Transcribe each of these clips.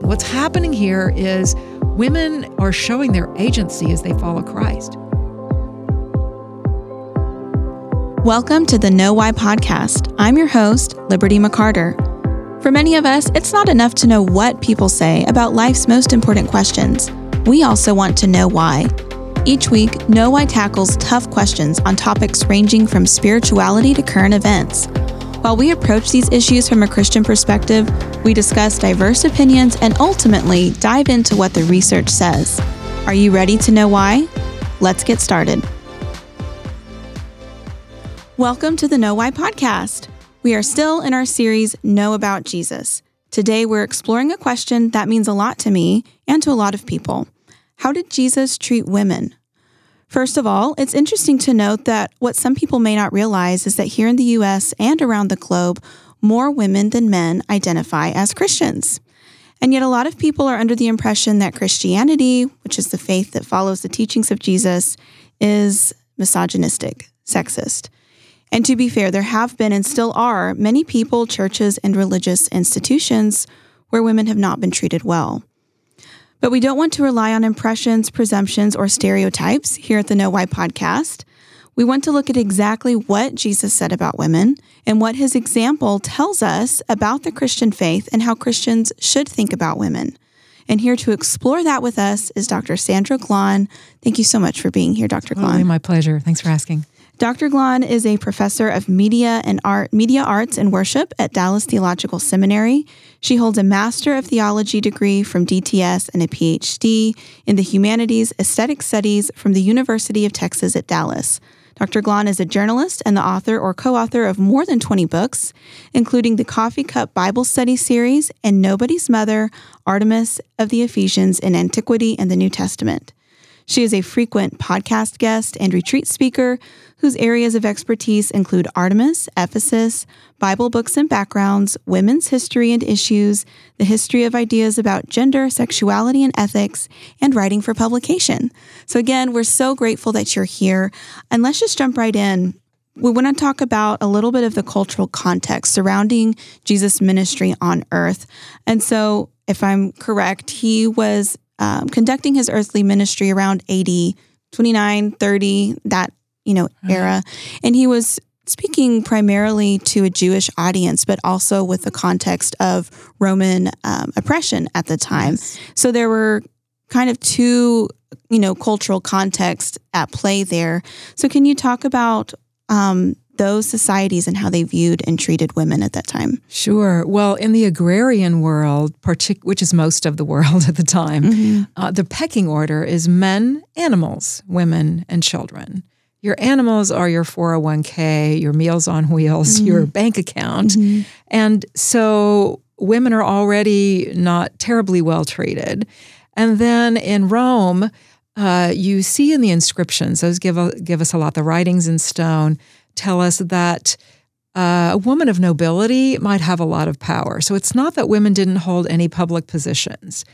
What's happening here is women are showing their agency as they follow Christ. Welcome to the Know Why podcast. I'm your host, Liberty McCarter. For many of us, it's not enough to know what people say about life's most important questions. We also want to know why. Each week, Know Why tackles tough questions on topics ranging from spirituality to current events. While we approach these issues from a Christian perspective, we discuss diverse opinions and ultimately dive into what the research says. Are you ready to know why? Let's get started. Welcome to the Know Why podcast. We are still in our series, Know About Jesus. Today, we're exploring a question that means a lot to me and to a lot of people. How did Jesus treat women? First of all, it's interesting to note that what some people may not realize is that here in the US and around the globe, more women than men identify as Christians. And yet, a lot of people are under the impression that Christianity, which is the faith that follows the teachings of Jesus, is misogynistic, sexist. And to be fair, there have been and still are many people, churches, and religious institutions where women have not been treated well. But we don't want to rely on impressions, presumptions, or stereotypes here at the Know Why podcast. We want to look at exactly what Jesus said about women and what his example tells us about the Christian faith and how Christians should think about women. And here to explore that with us is Dr. Sandra Glahn. Thank you so much for being here, Dr. Glahn. Oh, my pleasure. Thanks for asking. Dr. Glahn is a professor of media and art, media arts and worship at Dallas Theological Seminary. She holds a Master of Theology degree from DTS and a PhD in the Humanities Aesthetic Studies from the University of Texas at Dallas. Dr. Glahn is a journalist and the author or co author of more than 20 books, including the Coffee Cup Bible Study series and Nobody's Mother, Artemis of the Ephesians in Antiquity and the New Testament. She is a frequent podcast guest and retreat speaker whose areas of expertise include Artemis, Ephesus, Bible books and backgrounds, women's history and issues, the history of ideas about gender, sexuality, and ethics, and writing for publication. So, again, we're so grateful that you're here. And let's just jump right in. We want to talk about a little bit of the cultural context surrounding Jesus' ministry on earth. And so, if I'm correct, he was um, conducting his earthly ministry around 80, 29, 30, that, you know, mm-hmm. era. And he was speaking primarily to a Jewish audience, but also with the context of Roman um, oppression at the time. Yes. So there were kind of two, you know, cultural contexts at play there. So can you talk about um, those societies and how they viewed and treated women at that time? Sure. Well, in the agrarian world, partic- which is most of the world at the time, mm-hmm. uh, the pecking order is men, animals, women, and children. Your animals are your 401k, your Meals on Wheels, mm-hmm. your bank account. Mm-hmm. And so women are already not terribly well treated. And then in Rome, uh, you see in the inscriptions, those give, a, give us a lot, the writings in stone tell us that uh, a woman of nobility might have a lot of power. So it's not that women didn't hold any public positions.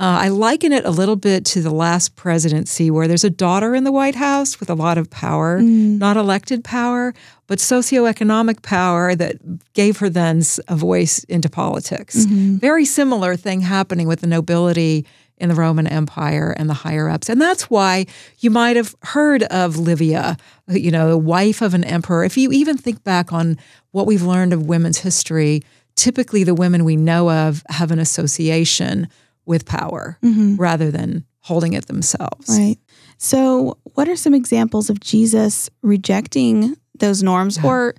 Uh, I liken it a little bit to the last presidency where there's a daughter in the White House with a lot of power, mm. not elected power, but socioeconomic power that gave her then a voice into politics. Mm-hmm. Very similar thing happening with the nobility in the Roman Empire and the higher ups. And that's why you might have heard of Livia, you know, the wife of an emperor. If you even think back on what we've learned of women's history, typically the women we know of have an association with power mm-hmm. rather than holding it themselves. Right. So, what are some examples of Jesus rejecting those norms yeah. or,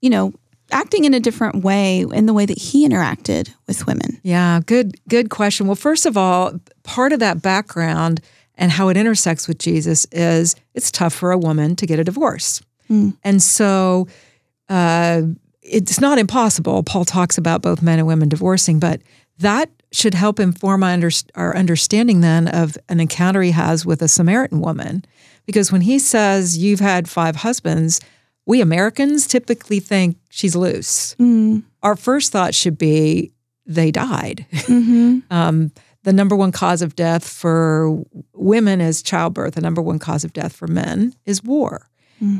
you know, acting in a different way in the way that he interacted with women? Yeah, good good question. Well, first of all, part of that background and how it intersects with Jesus is it's tough for a woman to get a divorce. Mm. And so uh, it's not impossible. Paul talks about both men and women divorcing, but that should help inform our, under, our understanding then of an encounter he has with a Samaritan woman. Because when he says, You've had five husbands, we Americans typically think she's loose. Mm. Our first thought should be they died. Mm-hmm. um, the number one cause of death for women is childbirth. The number one cause of death for men is war.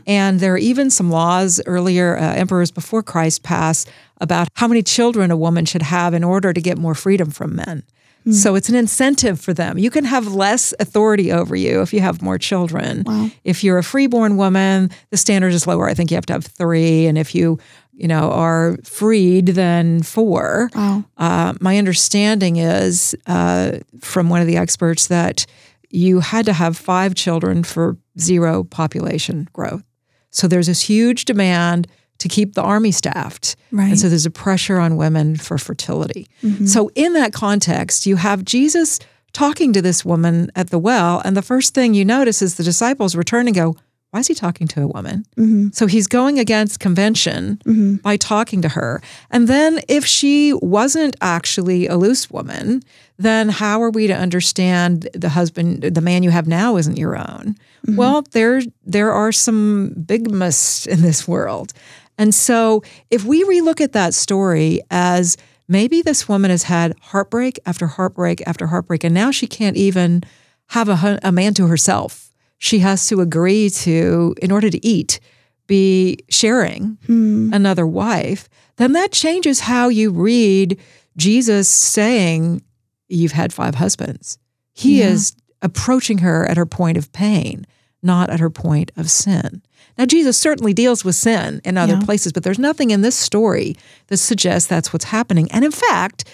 And there are even some laws earlier, uh, emperors before Christ passed about how many children a woman should have in order to get more freedom from men. So it's an incentive for them. You can have less authority over you if you have more children. Wow. If you're a freeborn woman, the standard is lower. I think you have to have three. And if you, you know, are freed, then four. Wow. Uh, my understanding is uh, from one of the experts that you had to have five children for zero population growth. So there's this huge demand to keep the army staffed. Right. And so there's a pressure on women for fertility. Mm-hmm. So, in that context, you have Jesus talking to this woman at the well. And the first thing you notice is the disciples return and go, Why is he talking to a woman? Mm-hmm. So, he's going against convention by talking to her. And then, if she wasn't actually a loose woman, then how are we to understand the husband, the man you have now isn't your own? Well, there, there are some bigamists in this world. And so, if we relook at that story as maybe this woman has had heartbreak after heartbreak after heartbreak, and now she can't even have a, a man to herself. She has to agree to, in order to eat, be sharing hmm. another wife, then that changes how you read Jesus saying, You've had five husbands. He Yeah. is approaching her at her point of pain, not at her point of sin. Now, Jesus certainly deals with sin in other Yeah. places, but there's nothing in this story that suggests that's what's happening. And in fact,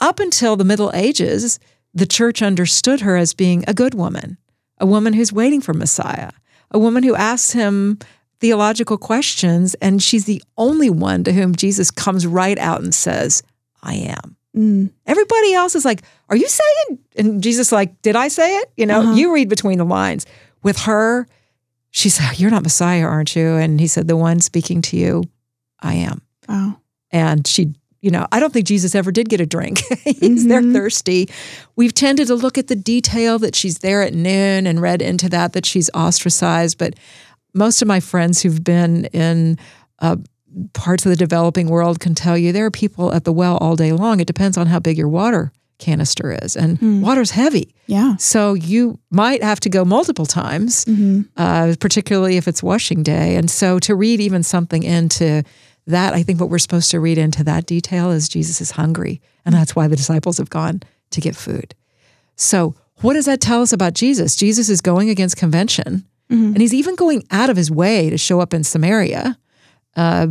up until the Middle Ages, the church understood her as being a good woman, a woman who's waiting for Messiah, a woman who asks him theological questions, and she's the only one to whom Jesus comes right out and says, I am. Mm. Everybody else is like, Are you saying? And Jesus, like, Did I say it? You know, Uh-huh. you read between the lines. With her, she said, You're not Messiah, aren't you? And he said, The one speaking to you, I am. Wow. And she, you know, I don't think Jesus ever did get a drink. He's there Mhm. thirsty. We've tended to look at the detail that she's there at noon and read into that that she's ostracized. But most of my friends who've been in uh, parts of the developing world can tell you there are people at the well all day long. It depends on how big your water canister is, and Hmm. water's heavy. Yeah. So you might have to go multiple times, Mm-hmm. uh, particularly if it's washing day. And so to read even something into that, I think what we're supposed to read into that detail is Jesus is hungry. And that's why the disciples have gone to get food. So, what does that tell us about Jesus? Jesus is going against convention, and he's even going out of his way to show up in Samaria. Uh,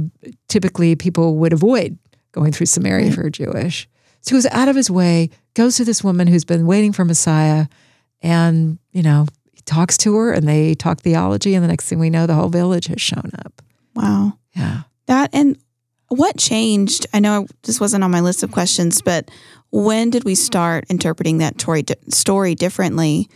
typically, people would avoid going through Samaria if you're Jewish. So he goes out of his way, goes to this woman who's been waiting for Messiah, and you know he talks to her, and they talk theology, and the next thing we know, the whole village has shown up. Wow. Yeah. That and what changed? I know this wasn't on my list of questions, but when did we start interpreting that story, story differently?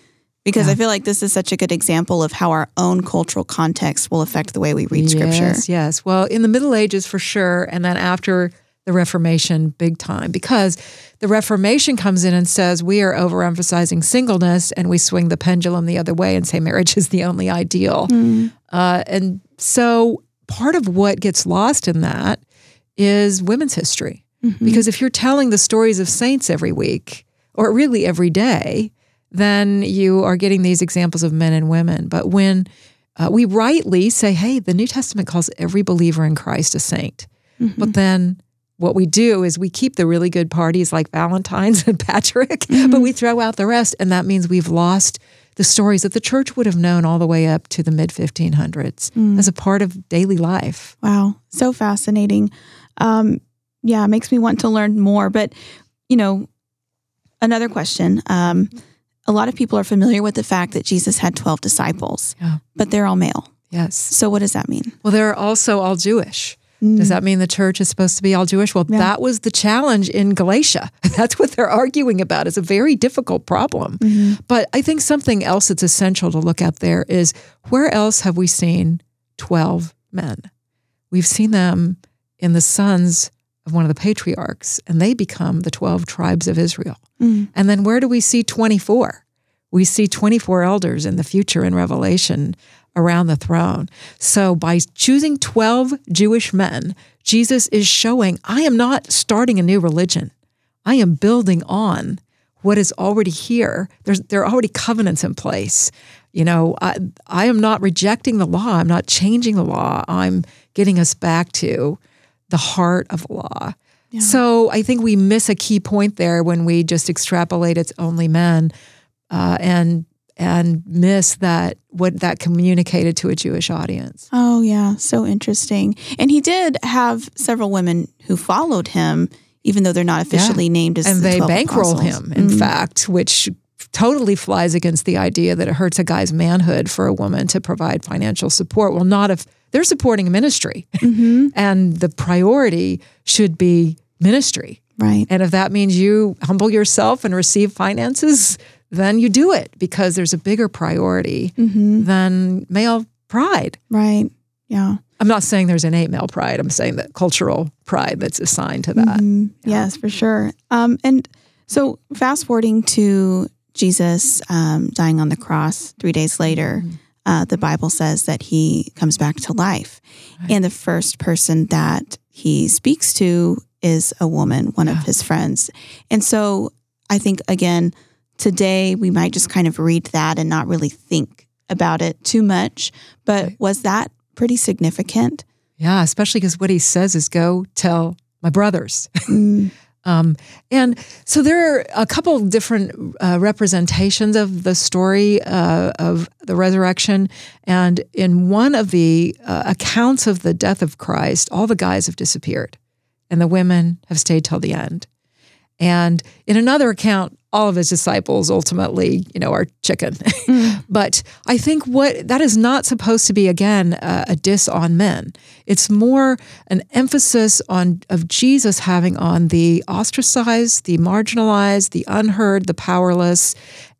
Because Yeah. I feel like this is such a good example of how our own cultural context will affect the way we read scripture. Yes, yes. Well, in the Middle Ages for sure, and then after the Reformation, big time, because the Reformation comes in and says we are overemphasizing singleness, and we swing the pendulum the other way and say marriage is the only ideal. Uh, and so part of what gets lost in that is women's history. Because if you're telling the stories of saints every week, or really every day, then you are getting these examples of men and women. But when uh, we rightly say, hey, the New Testament calls every believer in Christ a saint, but then what we do is we keep the really good parties like Valentine's and Patrick, but we throw out the rest. And that means we've lost the stories that the church would have known all the way up to the mid 1500s as a part of daily life. Wow, so fascinating. Um, yeah, it makes me want to learn more. But you know, another question. Um, a lot of people are familiar with the fact that Jesus had twelve disciples, Yeah. but they're all male. Yes. So what does that mean? Well, they're also all Jewish. Does that mean the church is supposed to be all Jewish? Well, Yeah. that was the challenge in Galatia. That's what they're arguing about. It's a very difficult problem. But I think something else that's essential to look at there is where else have we seen 12 men? We've seen them in the sons of one of the patriarchs, and they become the 12 tribes of Israel. Mm. And then where do we see 24? We see 24 elders in the future in Revelation around the throne. So by choosing 12 Jewish men, Jesus is showing I am not starting a new religion. I am building on what is already here. There's there are already covenants in place. You know, I, I am not rejecting the law. I'm not changing the law. I'm getting us back to the heart of law. Yeah. So I think we miss a key point there when we just extrapolate it's only men uh, and and miss that what that communicated to a Jewish audience. Oh yeah, so interesting. And he did have several women who followed him, even though they're not officially yeah. named as and the they bankroll apostles. him. In mm fact, which totally flies against the idea that it hurts a guy's manhood for a woman to provide financial support. Well, not if they're supporting a ministry, mm-hmm. and the priority should be ministry. Right. And if that means you humble yourself and receive finances, then you do it because there's a bigger priority mm-hmm. than male pride. Right. Yeah. I'm not saying there's innate male pride. I'm saying that cultural pride that's assigned to that. Mm-hmm. Yeah. Yes, for sure. Um, and so fast forwarding to Jesus um, dying on the cross three days later, mm-hmm. uh, the Bible says that he comes back to life. Right. And the first person that he speaks to is a woman, one yeah. of his friends. And so I think, again, today we might just kind of read that and not really think about it too much. But right. was that pretty significant? Yeah, especially because what he says is go tell my brothers. Mm. um, and so there are a couple different uh, representations of the story uh, of the resurrection. And in one of the uh, accounts of the death of Christ, all the guys have disappeared and the women have stayed till the end. And in another account, all of his disciples ultimately, you know, are chicken. Mm. but I think what that is not supposed to be again uh, a diss on men. It's more an emphasis on of Jesus having on the ostracized, the marginalized, the unheard, the powerless,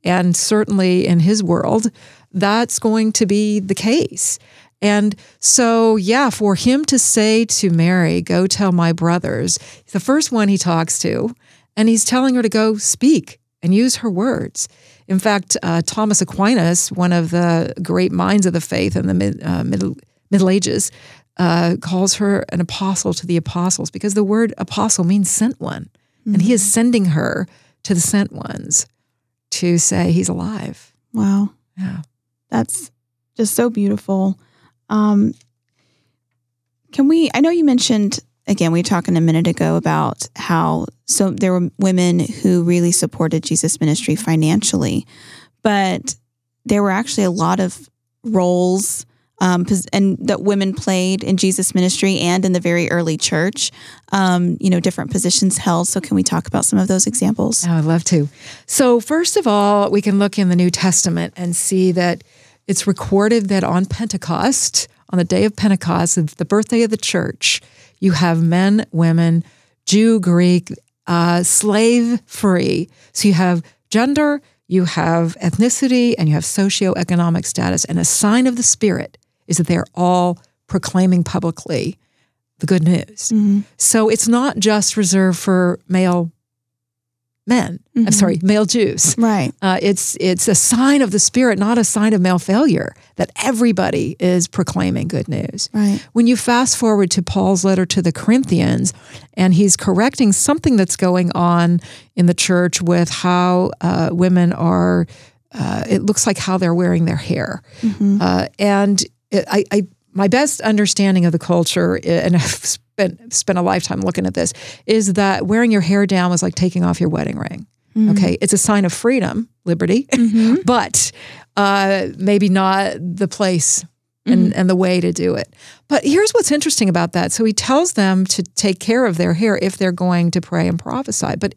and certainly in his world, that's going to be the case. And so, yeah, for him to say to Mary, go tell my brothers, the first one he talks to, and he's telling her to go speak and use her words. In fact, uh, Thomas Aquinas, one of the great minds of the faith in the mid, uh, middle, Middle Ages, uh, calls her an apostle to the apostles because the word apostle means sent one. Mm-hmm. And he is mm-hmm. sending her to the sent ones to say he's alive. Wow. Yeah. That's just so beautiful. Um, can we? I know you mentioned again. We were talking a minute ago about how so there were women who really supported Jesus' ministry financially, but there were actually a lot of roles um, and that women played in Jesus' ministry and in the very early church. Um, you know, different positions held. So, can we talk about some of those examples? Oh, I'd love to. So, first of all, we can look in the New Testament and see that it's recorded that on Pentecost, on the day of Pentecost, the birthday of the church, you have men, women, Jew, Greek, uh, slave free. So you have gender, you have ethnicity, and you have socioeconomic status. And a sign of the Spirit is that they're all proclaiming publicly the good news. Mm-hmm. So it's not just reserved for male men. Mm-hmm. I'm sorry, male Jews. Right. Uh, it's it's a sign of the Spirit, not a sign of male failure. That everybody is proclaiming good news. Right. When you fast forward to Paul's letter to the Corinthians, and he's correcting something that's going on in the church with how uh, women are. Uh, it looks like how they're wearing their hair, mm-hmm. Uh, and it, I, I my best understanding of the culture, and I've spent spent a lifetime looking at this is that wearing your hair down was like taking off your wedding ring. Mm-hmm. Okay, it's a sign of freedom, liberty, mm-hmm. but uh, maybe not the place and, mm-hmm. and the way to do it. But here's what's interesting about that. So he tells them to take care of their hair if they're going to pray and prophesy, but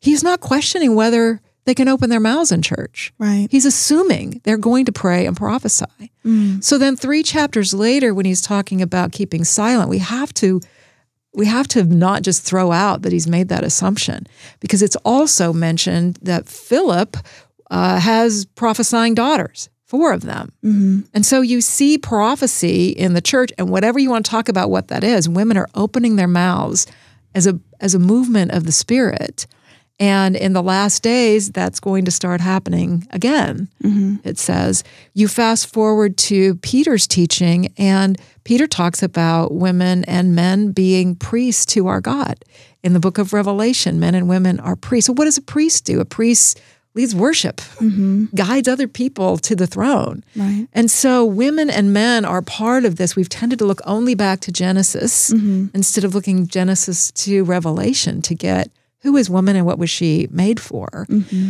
he's not questioning whether they can open their mouths in church. Right. He's assuming they're going to pray and prophesy. Mm. So then, three chapters later, when he's talking about keeping silent, we have to we have to not just throw out that he's made that assumption because it's also mentioned that Philip uh, has prophesying daughters, four of them. Mm-hmm. And so you see prophecy in the church, and whatever you want to talk about what that is, women are opening their mouths as a as a movement of the spirit and in the last days, that's going to start happening again. Mm-hmm. It says, you fast forward to Peter's teaching, and Peter talks about women and men being priests to our God. In the book of Revelation, men and women are priests. So, what does a priest do? A priest leads worship, guides other people to the throne. Right. And so women and men are part of this. We've tended to look only back to Genesis instead of looking Genesis to Revelation to get who is woman and what was she made for.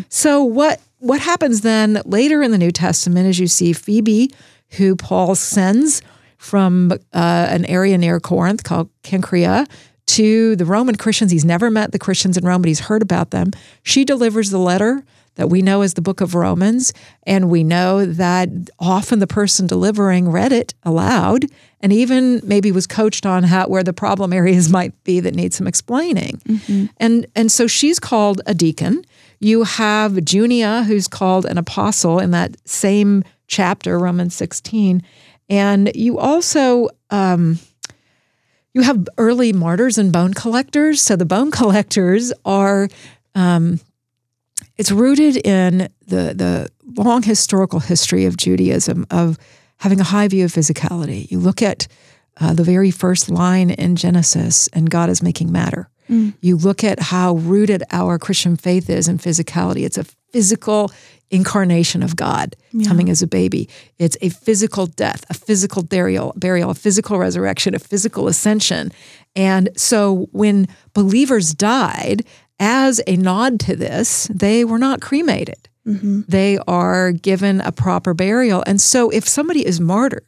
So what what happens then later in the New Testament is you see Phoebe, who Paul sends from uh, an area near Corinth called Cenchrea to the Roman Christians. He's never met the Christians in Rome, but he's heard about them. She delivers the letter that we know as the book of Romans. And we know that often the person delivering read it aloud and even maybe was coached on how where the problem areas might be that need some explaining. And and so she's called a deacon. You have Junia, who's called an apostle in that same chapter, Romans 16. And you also um, you have early martyrs and bone collectors. So the bone collectors are um, it's rooted in the the long historical history of Judaism of having a high view of physicality. You look at uh, the very first line in Genesis, and God is making matter. You look at how rooted our Christian faith is in physicality. It's a physical incarnation of God coming as a baby. It's a physical death, a physical burial, burial, a physical resurrection, a physical ascension. And so when believers died, as a nod to this, they were not cremated. Mm-hmm. They are given a proper burial. And so if somebody is martyred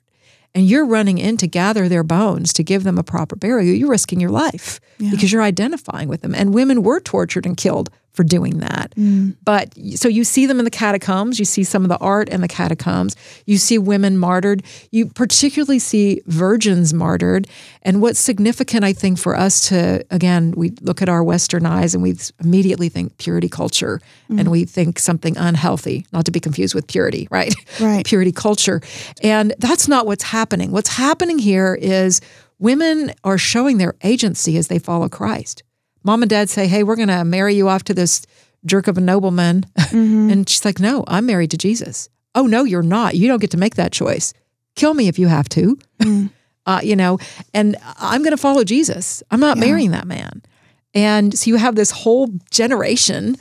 and you're running in to gather their bones to give them a proper burial, you're risking your life because you're identifying with them. And women were tortured and killed for doing that. Mm. But so you see them in the catacombs, you see some of the art in the catacombs, you see women martyred, you particularly see virgins martyred. And what's significant, I think, for us to, again, we look at our Western eyes and we immediately think purity culture mm. and we think something unhealthy, not to be confused with purity, right? Right. purity culture. And that's not what's happening. What's happening here is women are showing their agency as they follow Christ. Mom and dad say, Hey, we're going to marry you off to this jerk of a nobleman. and she's like, No, I'm married to Jesus. Oh, no, you're not. You don't get to make that choice. Kill me if you have to. uh, you know, and I'm going to follow Jesus. I'm not marrying that man. And so you have this whole generation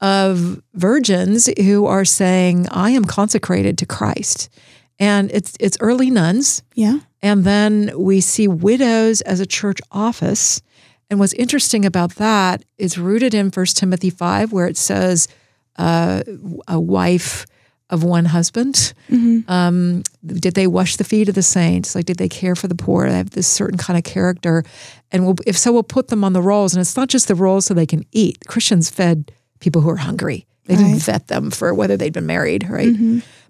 of virgins who are saying, I am consecrated to Christ. And it's it's early nuns. Yeah. And then we see widows as a church office. And what's interesting about that is rooted in 1 Timothy 5, where it says uh, a wife of one husband. Um, did they wash the feet of the saints? Like, did they care for the poor? They have this certain kind of character. And we'll, if so, we'll put them on the rolls. And it's not just the rolls so they can eat. Christians fed people who are hungry. They didn't vet them for whether they'd been married, right?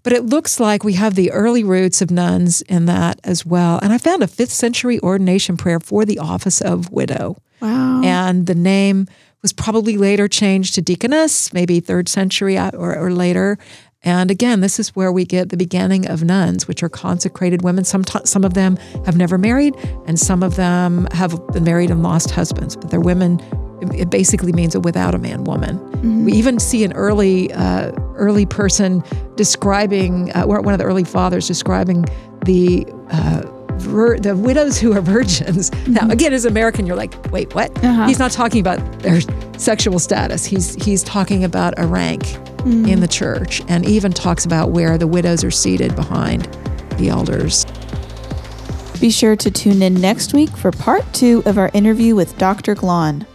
But it looks like we have the early roots of nuns in that as well. And I found a fifth century ordination prayer for the office of widow. Wow. And the name was probably later changed to deaconess, maybe third century or, or later. And again, this is where we get the beginning of nuns, which are consecrated women. Some, some of them have never married, and some of them have been married and lost husbands, but they're women. It basically means a without a man woman. We even see an early uh, early person describing uh, one of the early fathers describing the uh, vir- the widows who are virgins. Now, again, as American, you're like, wait, what? Uh-huh. He's not talking about their sexual status. He's he's talking about a rank in the church, and even talks about where the widows are seated behind the elders. Be sure to tune in next week for part two of our interview with Dr. Glahn.